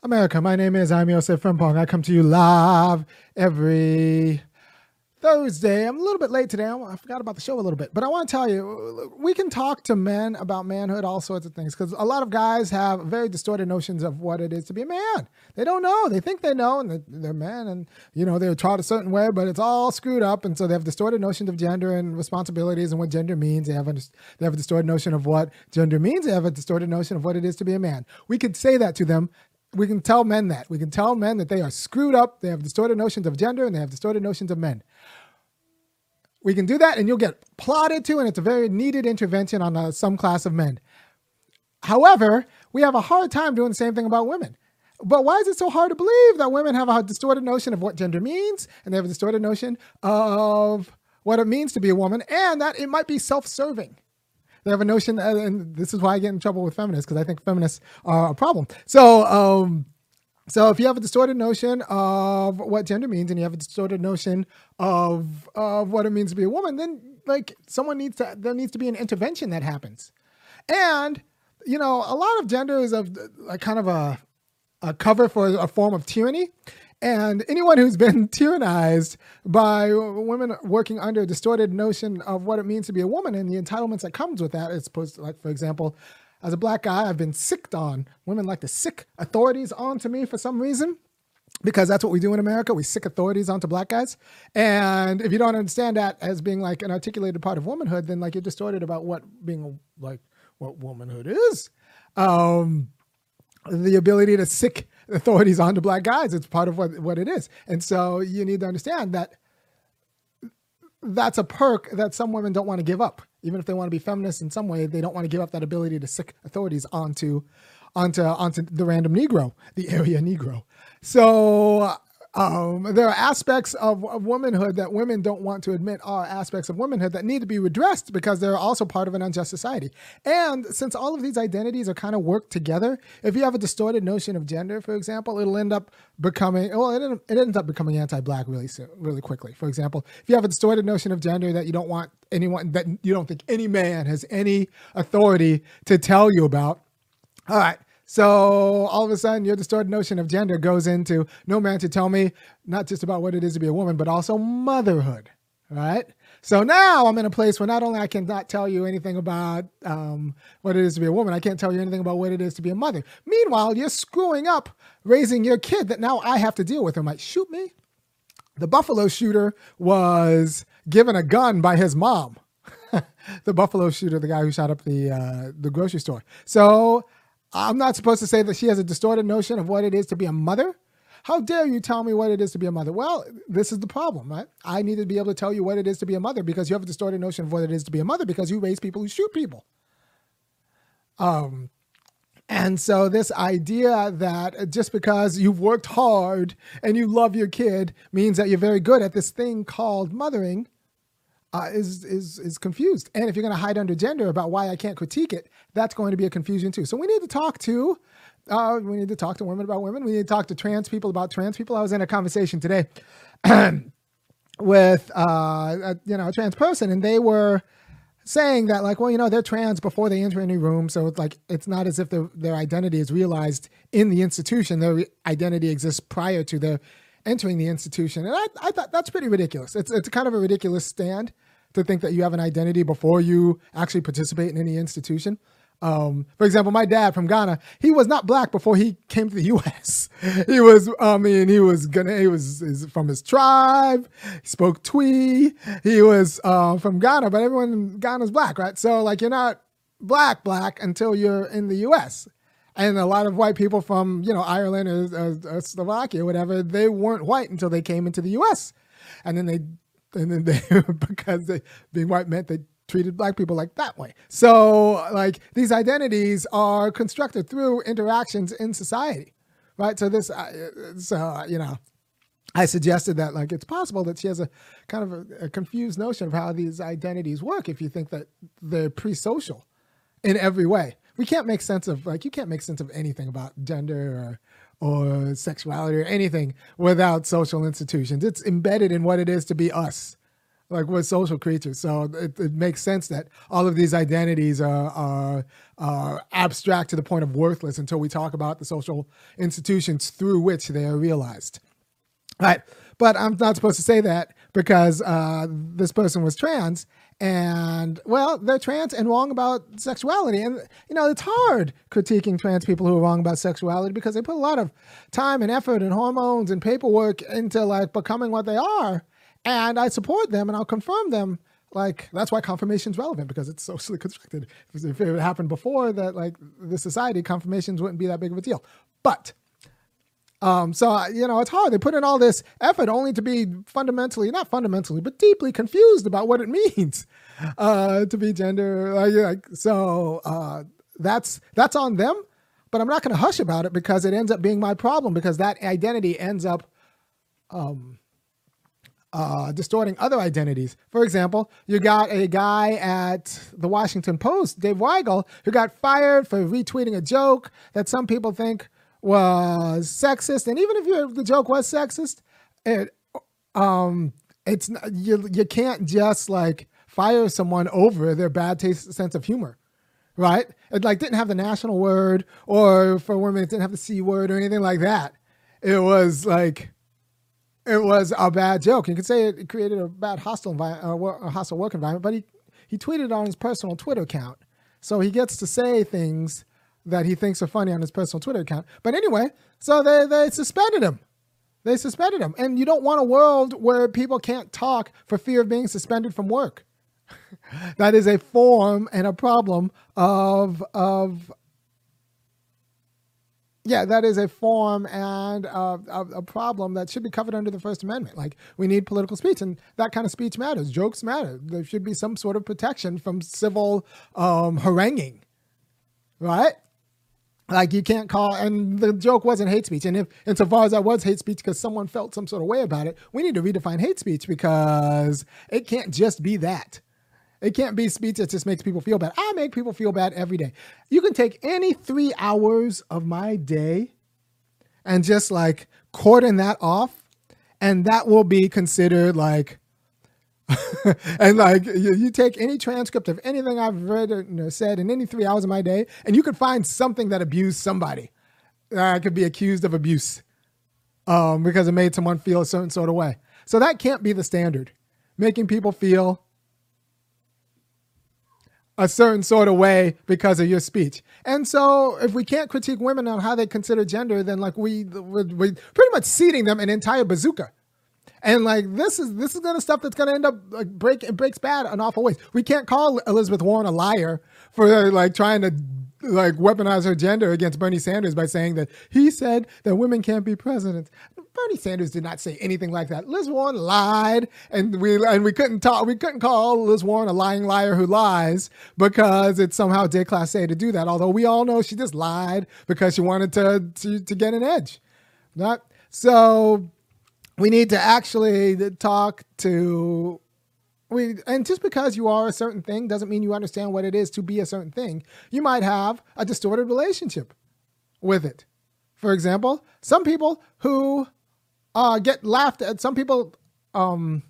America, my name is Irami Osei-Frimpong. I come to you live every Thursday. I'm a little bit late today. I forgot about the show a little bit, but I want to tell you, we can talk to men about manhood, all sorts of things, because a lot of guys have very distorted notions of what it is to be a man. They don't know. They think they know, and they're men, and you know they're taught a certain way, but it's all screwed up, and so they have distorted notions of gender and responsibilities and what gender means. They have a, they have a distorted notion of what gender means. They have a distorted notion of what it is to be a man. We could say that to them we can tell men that. We can tell men that they are screwed up. They have distorted notions of gender and they have distorted notions of men. We can do that and you'll get plotted to, and it's a very needed intervention on uh, some class of men. However, we have a hard time doing the same thing about women. But why is it so hard to believe that women have a distorted notion of what gender means and they have a distorted notion of what it means to be a woman and that it might be self serving? They have a notion, and this is why I get in trouble with feminists because I think feminists are a problem. So, um, so if you have a distorted notion of what gender means, and you have a distorted notion of of what it means to be a woman, then like someone needs to there needs to be an intervention that happens, and you know a lot of gender is of kind of a a cover for a form of tyranny. And anyone who's been tyrannized by women working under a distorted notion of what it means to be a woman and the entitlements that comes with that, is supposed to, like, for example, as a black guy, I've been sicked on. Women like to sick authorities onto me for some reason because that's what we do in America. We sick authorities onto black guys. And if you don't understand that as being like an articulated part of womanhood, then like you're distorted about what being like what womanhood is. Um, the ability to sick authorities onto black guys. It's part of what, what it is. And so you need to understand that that's a perk that some women don't want to give up. Even if they want to be feminists in some way, they don't want to give up that ability to sick authorities onto onto onto the random Negro, the area Negro. So um, there are aspects of, of, womanhood that women don't want to admit are aspects of womanhood that need to be redressed because they're also part of an unjust society. And since all of these identities are kind of worked together, if you have a distorted notion of gender, for example, it'll end up becoming well, it, it ends up becoming anti-black really soon, really quickly. For example, if you have a distorted notion of gender that you don't want anyone that you don't think any man has any authority to tell you about, all right, so all of a sudden, your distorted notion of gender goes into no man to tell me not just about what it is to be a woman, but also motherhood, right? So now I'm in a place where not only I cannot tell you anything about um, what it is to be a woman, I can't tell you anything about what it is to be a mother. Meanwhile, you're screwing up raising your kid that now I have to deal with. Or might shoot me. The Buffalo shooter was given a gun by his mom. the Buffalo shooter, the guy who shot up the uh, the grocery store. So I'm not supposed to say that she has a distorted notion of what it is to be a mother. How dare you tell me what it is to be a mother? Well, this is the problem, right? I need to be able to tell you what it is to be a mother because you have a distorted notion of what it is to be a mother because you raise people who shoot people. Um, and so this idea that just because you've worked hard and you love your kid means that you're very good at this thing called mothering uh, is is is confused. And if you're going to hide under gender about why I can't critique it, that's going to be a confusion too. So we need to talk to uh, we need to talk to women about women. We need to talk to trans people about trans people. I was in a conversation today with uh, a, you know a trans person, and they were saying that like, well, you know, they're trans before they enter any room, so it's like it's not as if their their identity is realized in the institution. Their identity exists prior to their entering the institution. And I, I thought that's pretty ridiculous. It's, it's kind of a ridiculous stand to think that you have an identity before you actually participate in any institution. Um, for example, my dad from Ghana, he was not black before he came to the U.S. he was, I mean, he was gonna, he was from his tribe. He spoke Twi. He was uh, from Ghana, but everyone in Ghana is black, right? So like, you're not black black until you're in the U.S and a lot of white people from you know Ireland or, or, or, Slovakia, whatever, they weren't white until they came into the U.S. And then they, and then they, because they, being white meant they treated black people like that way. So like these identities are constructed through interactions in society, right? So this, uh, so uh, you know. I suggested that like it's possible that she has a kind of a, a confused notion of how these identities work if you think that they're pre-social in every way we can't make sense of like you can't make sense of anything about gender or or sexuality or anything without social institutions. It's embedded in what it is to be us. Like we're social creatures, so it, it makes sense that all of these identities are, are, are abstract to the point of worthless until we talk about the social institutions through which they are realized. Right, but I'm not supposed to say that because uh, this person was trans, and well they're trans and wrong about sexuality. And you know it's hard critiquing trans people who are wrong about sexuality because they put a lot of time and effort and hormones and paperwork into like becoming what they are. And i support them and i'll confirm them. Like that's why confirmation is relevant because it's socially constructed. If it happened before that like the society confirmations wouldn't be that big of a deal. But um, so you know, it's hard. They put in all this effort only to be fundamentally, not fundamentally, but deeply confused about what it means uh, to be gender. Like, like so, uh, that's that's on them. But I'm not going to hush about it because it ends up being my problem because that identity ends up um, uh, distorting other identities. For example, you got a guy at the Washington Post, Dave Weigel, who got fired for retweeting a joke that some people think was sexist, and even if you, the joke was sexist, it um it's not, you you can't just like fire someone over their bad taste sense of humor, right? It like didn't have the national word, or for women it didn't have the c word or anything like that. It was like it was a bad joke. You could say it created a bad hostile environment, uh, a hostile work environment, but he he tweeted on his personal Twitter account, so he gets to say things that he thinks are funny on his personal Twitter account. But anyway, so they, they suspended him. They suspended him. And you don't want a world where people can't talk for fear of being suspended from work. that is a form and a problem of of yeah, that is a form and a, a, a, problem that should be covered under the First Amendment. Like, we need political speech, and that kind of speech matters. Jokes matter. There should be some sort of protection from civil um, haranguing, right? Like you can't call and the joke wasn't hate speech. And if insofar as that was hate speech because someone felt some sort of way about it we need to redefine hate speech because it can't just be that. It can't be speech that just makes people feel bad. I make people feel bad every day. You can take any three hours of my day and just like cordon that off and that will be considered like and like you, you, take any transcript of anything I've read or you know, said in any three hours of my day, and you could find something that abused somebody. I could be accused of abuse um, because it made someone feel a certain sort of way. So that can't be the standard. Making people feel a certain sort of way because of your speech. And so if we can't critique women on how they consider gender, then like we, we, we pretty much ceding them an entire bazooka and like this is this is gonna stuff that's gonna end up like break it breaks bad in awful ways. We can't call Elizabeth Warren a liar for like trying to like weaponize her gender against Bernie Sanders by saying that he said that women can't be presidents. Bernie Sanders did not say anything like that. Liz Warren lied, and we and we couldn't talk. We couldn't call Liz Warren a lying liar who lies because it's somehow déclassé to do that. Although we all know she just lied because she wanted to to, to get an edge. Not so we need to actually talk to we and just because you are a certain thing doesn't mean you understand what it is to be a certain thing. You might have a distorted relationship with it. For example, some people who uh, get laughed at, some people um,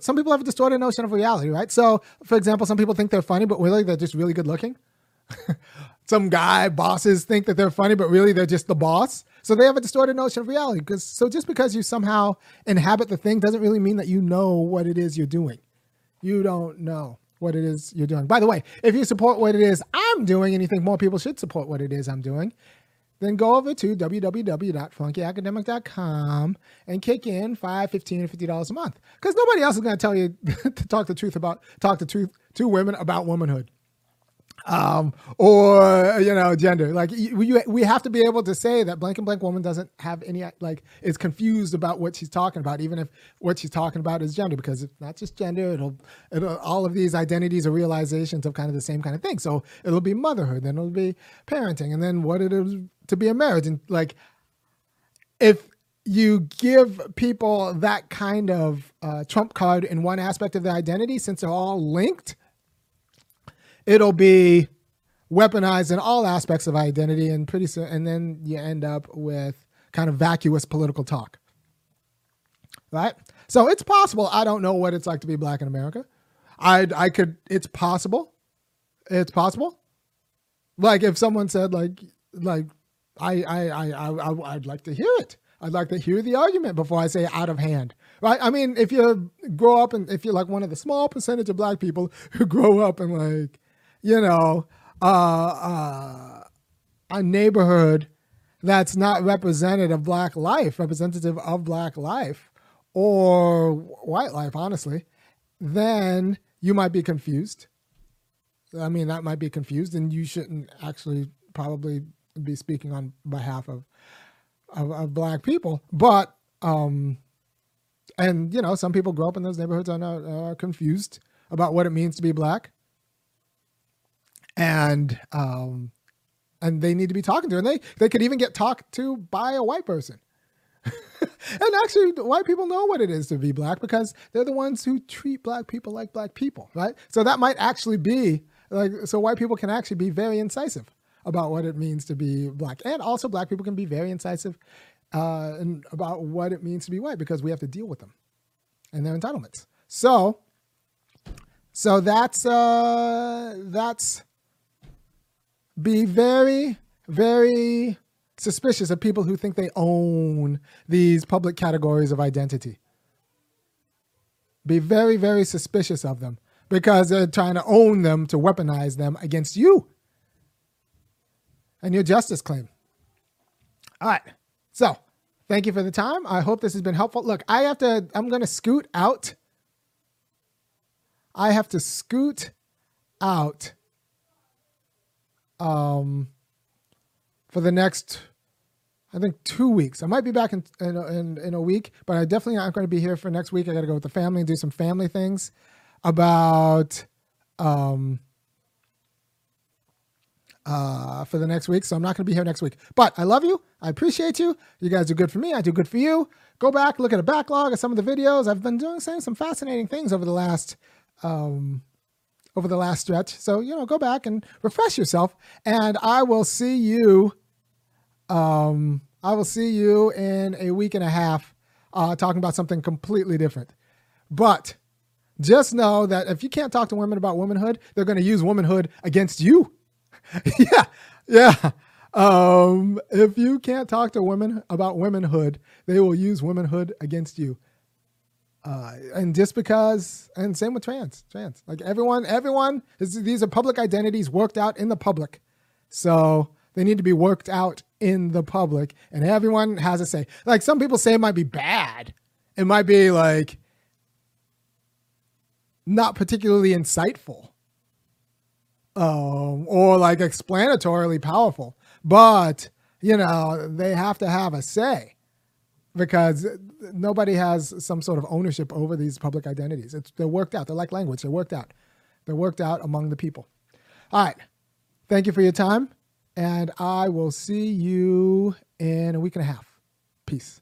some people have a distorted notion of reality, right? So, for example, some people think they're funny, but really they're just really good looking. some guy bosses think that they're funny, but really they're just the boss. So they have a distorted notion of reality. Because so just because you somehow inhabit the thing doesn't really mean that you know what it is you're doing. You don't know what it is you're doing. By the way, if you support what it is I'm doing and you think more people should support what it is I'm doing, then go over to www.funkyacademic.com and kick in 5 15 and $50 a month. Because nobody else is going to tell you to talk the truth about, talk the truth to women about womanhood um, or you know gender. Like we we have to be able to say that blank and blank woman doesn't have any like is confused about what she's talking about, even if what she's talking about is gender, because it's not just gender. It'll it'll all of these identities are realizations of kind of the same kind of thing. So it'll be motherhood, then it'll be parenting, and then what it is to be a marriage, and like if you give people that kind of uh, trump card in one aspect of their identity, since they're all linked it'll be weaponized in all aspects of identity and pretty soon and then you end up with kind of vacuous political talk right So it's possible. I don't know what it's like to be black in America. I I could. It's possible. It's possible. Like if someone said like like I I I I I'd like to hear it. I'd like to hear the argument before I say out of hand. Right? I mean, if you grow up and if you're like one of the small percentage of black people who grow up and like, you know, uh, uh, a neighborhood that's not representative of black life, representative of black life or white life, honestly, then you might be confused. I mean, that might be confused, and you shouldn't actually probably be speaking on behalf of of, of black people. But um, and you know, some people grow up in those neighborhoods and are, are confused about what it means to be black, and um, and they need to be talking to, and they they could even get talked to by a white person. and actually, white people know what it is to be black because they're the ones who treat black people like black people, right? So that might actually be like so white people can actually be very incisive about what it means to be black, and also black people can be very incisive uh, and about what it means to be white because we have to deal with them and their entitlements. So, so that's uh, that's be very very suspicious of people who think they own these public categories of identity. Be very very suspicious of them because they're trying to own them to weaponize them against you and your justice claim. All right. So, thank you for the time. I hope this has been helpful. Look, I have to, I'm going to scoot out. I have to scoot out um, for the next, I think, two weeks. I might be back in, in, in, in a week, but I definitely aren't going to be here for next week. I got to go with the family and do some family things about um, uh, for the next week. So I'm not going to be here next week. But I love you. I appreciate you. You guys do good for me. I do good for you. Go back, look at a backlog of some of the videos. I've been doing saying some fascinating things over the last um, over the last stretch. So you know, go back and refresh yourself. And I will see you. Um, I will see you in a week and a half, uh, talking about something completely different. But just know that if you can't talk to women about womanhood, they're going to use womanhood against you. yeah, yeah. Um, if you can't talk to women about womanhood, they will use womanhood against you. Uh, and just because, and same with trans, trans, like everyone, everyone these are public identities worked out in the public. So they need to be worked out in the public and everyone has a say. Like some people say it might be bad. It might be like, not particularly insightful um, or like explanatorily powerful. But, you know, they have to have a say because nobody has some sort of ownership over these public identities. It's, they're worked out. They're like language. They're worked out. They're worked out among the people. All right. Thank you for your time. And I will see you in a week and a half. Peace.